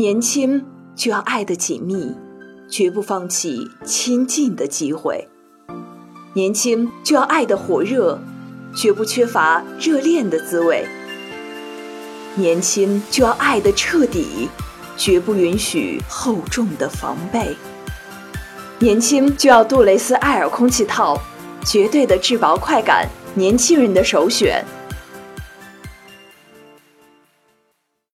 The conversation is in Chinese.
年轻就要爱得紧密，绝不放弃亲近的机会；年轻就要爱得火热，绝不缺乏热恋的滋味；年轻就要爱得彻底，绝不允许厚重的防备；年轻就要杜蕾斯艾尔空气套，绝对的质薄快感，年轻人的首选。